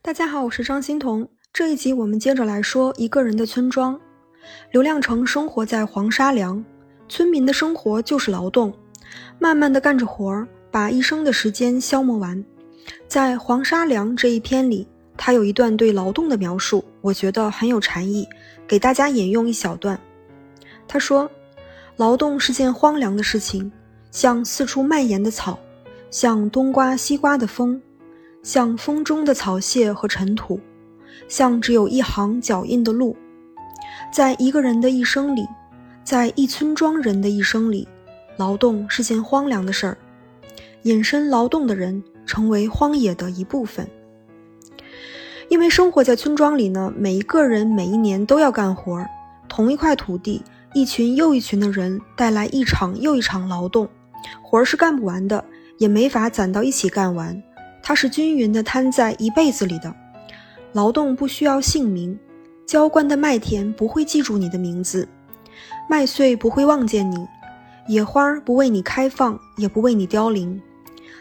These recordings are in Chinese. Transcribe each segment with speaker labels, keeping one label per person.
Speaker 1: 大家好，我是张欣彤。这一集我们接着来说一个人的村庄。刘亮程生活在黄沙梁，村民的生活就是劳动，慢慢的干着活儿，把一生的时间消磨完。在黄沙梁这一篇里，他有一段对劳动的描述，我觉得很有禅意，给大家引用一小段。他说：“劳动是件荒凉的事情，像四处蔓延的草，像东刮西刮的风。”像风中的草屑和尘土，像只有一行脚印的路，在一个人的一生里，在一村庄人的一生里，劳动是件荒凉的事儿。隐身劳动的人成为荒野的一部分，因为生活在村庄里呢，每一个人每一年都要干活儿。同一块土地，一群又一群的人带来一场又一场劳动，活儿是干不完的，也没法攒到一起干完。它是均匀的摊在一辈子里的，劳动不需要姓名，浇灌的麦田不会记住你的名字，麦穗不会望见你，野花不为你开放，也不为你凋零。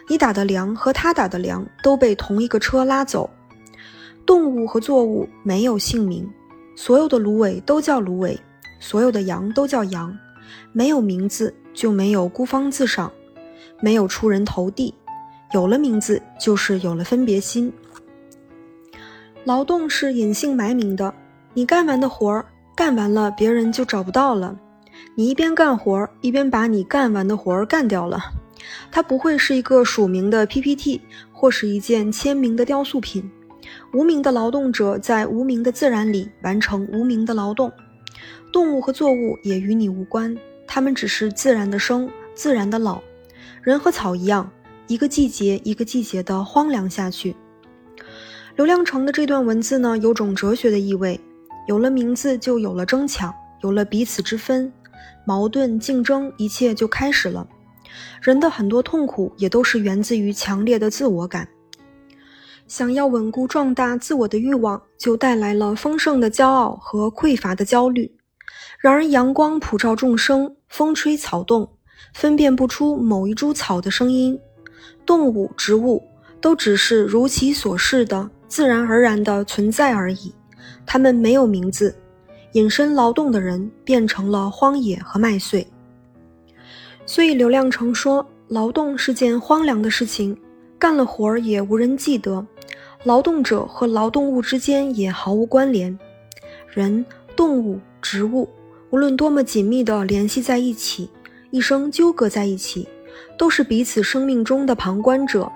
Speaker 1: 你打的粮和他打的粮都被同一个车拉走。动物和作物没有姓名，所有的芦苇都叫芦苇，所有的羊都叫羊，没有名字就没有孤芳自赏，没有出人头地。有了名字，就是有了分别心。劳动是隐姓埋名的，你干完的活儿干完了，别人就找不到了。你一边干活儿，一边把你干完的活儿干掉了。它不会是一个署名的 PPT，或是一件签名的雕塑品。无名的劳动者在无名的自然里完成无名的劳动。动物和作物也与你无关，它们只是自然的生，自然的老。人和草一样。一个季节一个季节的荒凉下去。刘亮程的这段文字呢，有种哲学的意味。有了名字，就有了争抢，有了彼此之分，矛盾、竞争，一切就开始了。人的很多痛苦，也都是源自于强烈的自我感。想要稳固壮大自我的欲望，就带来了丰盛的骄傲和匮乏的焦虑。然而，阳光普照众生，风吹草动，分辨不出某一株草的声音。动物、植物都只是如其所示的自然而然的存在而已，它们没有名字。隐身劳动的人变成了荒野和麦穗。所以刘亮程说，劳动是件荒凉的事情，干了活儿也无人记得，劳动者和劳动物之间也毫无关联。人、动物、植物，无论多么紧密地联系在一起，一生纠葛在一起。都是彼此生命中的旁观者，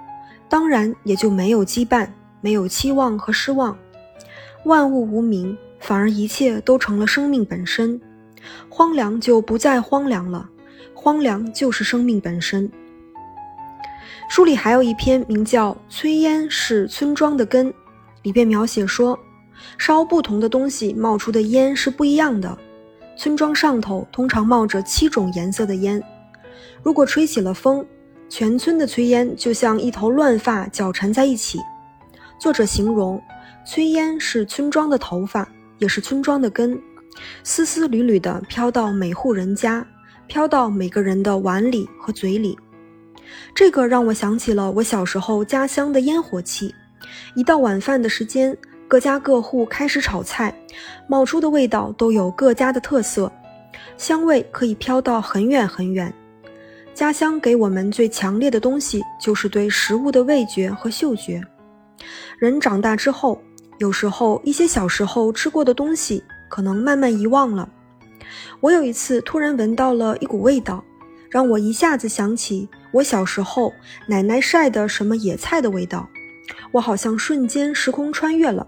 Speaker 1: 当然也就没有羁绊，没有期望和失望。万物无名，反而一切都成了生命本身。荒凉就不再荒凉了，荒凉就是生命本身。书里还有一篇名叫《炊烟是村庄的根》，里边描写说，烧不同的东西冒出的烟是不一样的。村庄上头通常冒着七种颜色的烟。如果吹起了风，全村的炊烟就像一头乱发绞缠在一起。作者形容，炊烟是村庄的头发，也是村庄的根，丝丝缕缕地飘到每户人家，飘到每个人的碗里和嘴里。这个让我想起了我小时候家乡的烟火气。一到晚饭的时间，各家各户开始炒菜，冒出的味道都有各家的特色，香味可以飘到很远很远。家乡给我们最强烈的东西，就是对食物的味觉和嗅觉。人长大之后，有时候一些小时候吃过的东西，可能慢慢遗忘了。我有一次突然闻到了一股味道，让我一下子想起我小时候奶奶晒的什么野菜的味道。我好像瞬间时空穿越了，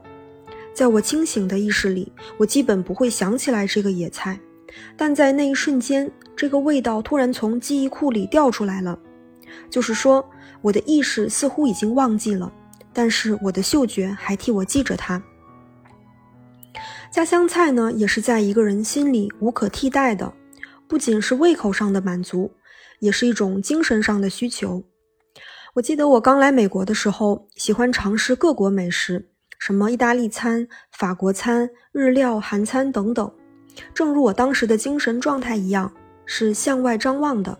Speaker 1: 在我清醒的意识里，我基本不会想起来这个野菜，但在那一瞬间。这个味道突然从记忆库里掉出来了，就是说，我的意识似乎已经忘记了，但是我的嗅觉还替我记着它。家乡菜呢，也是在一个人心里无可替代的，不仅是胃口上的满足，也是一种精神上的需求。我记得我刚来美国的时候，喜欢尝试各国美食，什么意大利餐、法国餐、日料、韩餐等等，正如我当时的精神状态一样。是向外张望的，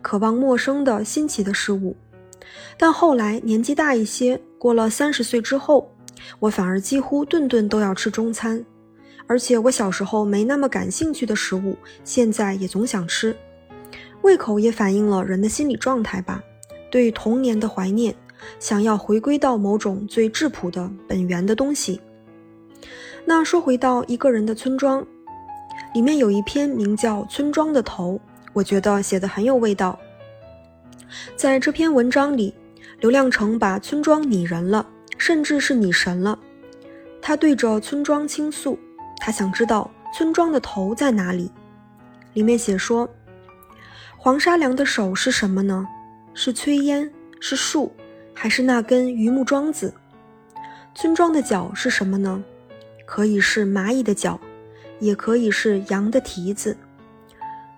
Speaker 1: 渴望陌生的新奇的事物。但后来年纪大一些，过了三十岁之后，我反而几乎顿顿都要吃中餐。而且我小时候没那么感兴趣的食物，现在也总想吃。胃口也反映了人的心理状态吧，对童年的怀念，想要回归到某种最质朴的本源的东西。那说回到一个人的村庄，里面有一篇名叫《村庄的头》，我觉得写的很有味道。在这篇文章里，刘亮程把村庄拟人了，甚至是拟神了。他对着村庄倾诉，他想知道村庄的头在哪里。里面写说，黄沙良的手是什么呢？是炊烟，是树，还是那根榆木桩子？村庄的脚是什么呢？可以是蚂蚁的脚，也可以是羊的蹄子。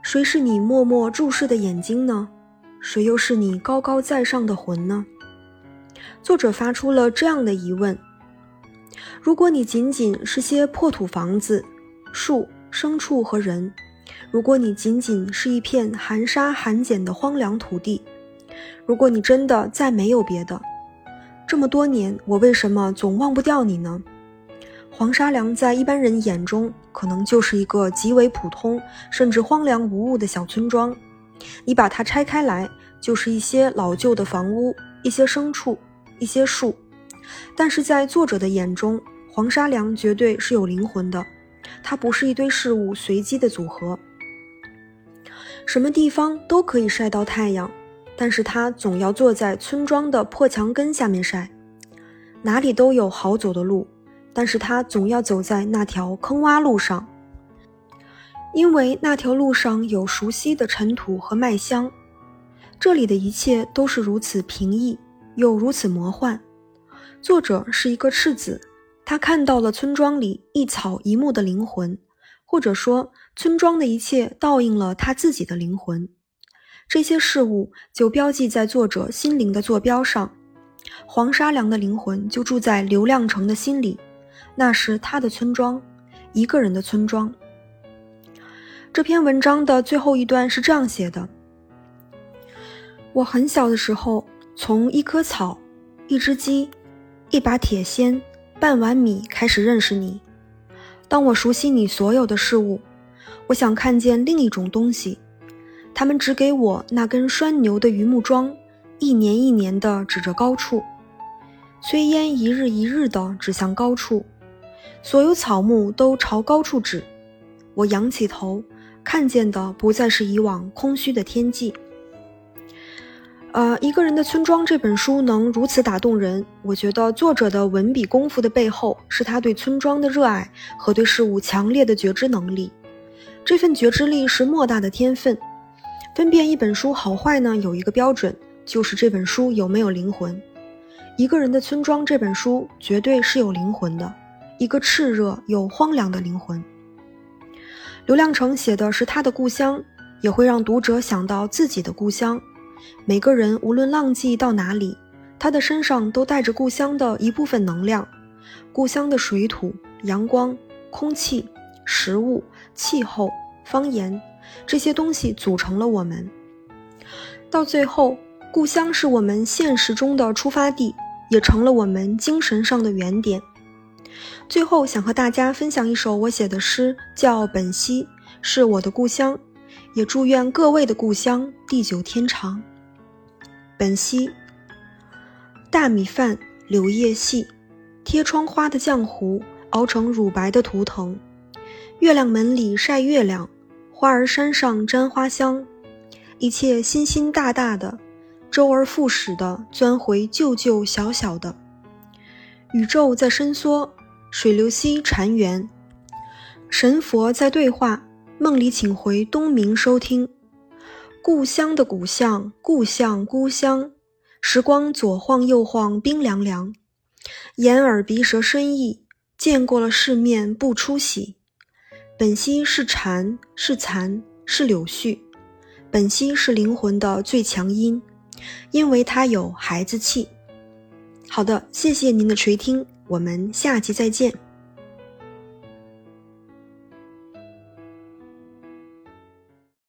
Speaker 1: 谁是你默默注视的眼睛呢？谁又是你高高在上的魂呢？作者发出了这样的疑问：如果你仅仅是些破土房子、树、牲畜和人，如果你仅仅是一片含沙含碱的荒凉土地，如果你真的再没有别的，这么多年，我为什么总忘不掉你呢？黄沙梁在一般人眼中，可能就是一个极为普通，甚至荒凉无物的小村庄。你把它拆开来，就是一些老旧的房屋、一些牲畜、一些树。但是在作者的眼中，黄沙梁绝对是有灵魂的，它不是一堆事物随机的组合。什么地方都可以晒到太阳，但是它总要坐在村庄的破墙根下面晒。哪里都有好走的路。但是他总要走在那条坑洼路上，因为那条路上有熟悉的尘土和麦香。这里的一切都是如此平易，又如此魔幻。作者是一个赤子，他看到了村庄里一草一木的灵魂，或者说，村庄的一切倒映了他自己的灵魂。这些事物就标记在作者心灵的坐标上。黄沙梁的灵魂就住在刘亮程的心里。那是他的村庄，一个人的村庄。这篇文章的最后一段是这样写的：我很小的时候，从一棵草、一只鸡、一把铁锨、半碗米开始认识你。当我熟悉你所有的事物，我想看见另一种东西。他们只给我那根拴牛的榆木桩，一年一年地指着高处，炊烟一日一日地指向高处。所有草木都朝高处指，我仰起头，看见的不再是以往空虚的天际。呃，一个人的村庄这本书能如此打动人，我觉得作者的文笔功夫的背后是他对村庄的热爱和对事物强烈的觉知能力。这份觉知力是莫大的天分。分辨一本书好坏呢，有一个标准，就是这本书有没有灵魂。一个人的村庄这本书绝对是有灵魂的。一个炽热又荒凉的灵魂。刘亮程写的是他的故乡，也会让读者想到自己的故乡。每个人无论浪迹到哪里，他的身上都带着故乡的一部分能量。故乡的水土、阳光、空气、食物、气候、方言，这些东西组成了我们。到最后，故乡是我们现实中的出发地，也成了我们精神上的原点。最后想和大家分享一首我写的诗，叫《本溪》，是我的故乡，也祝愿各位的故乡地久天长。本溪，大米饭，柳叶细，贴窗花的浆糊熬成乳白的图腾。月亮门里晒月亮，花儿山上沾花香，一切新新大大的，周而复始的钻回旧旧小小的。宇宙在伸缩。水流溪禅园，神佛在对话。梦里请回东明收听。故乡的古巷，故乡故乡。时光左晃右晃，冰凉凉。眼耳鼻舌身意，见过了世面不出喜。本溪是禅，是蚕，是柳絮。本溪是灵魂的最强音，因为它有孩子气。好的，谢谢您的垂听。我们下期再见。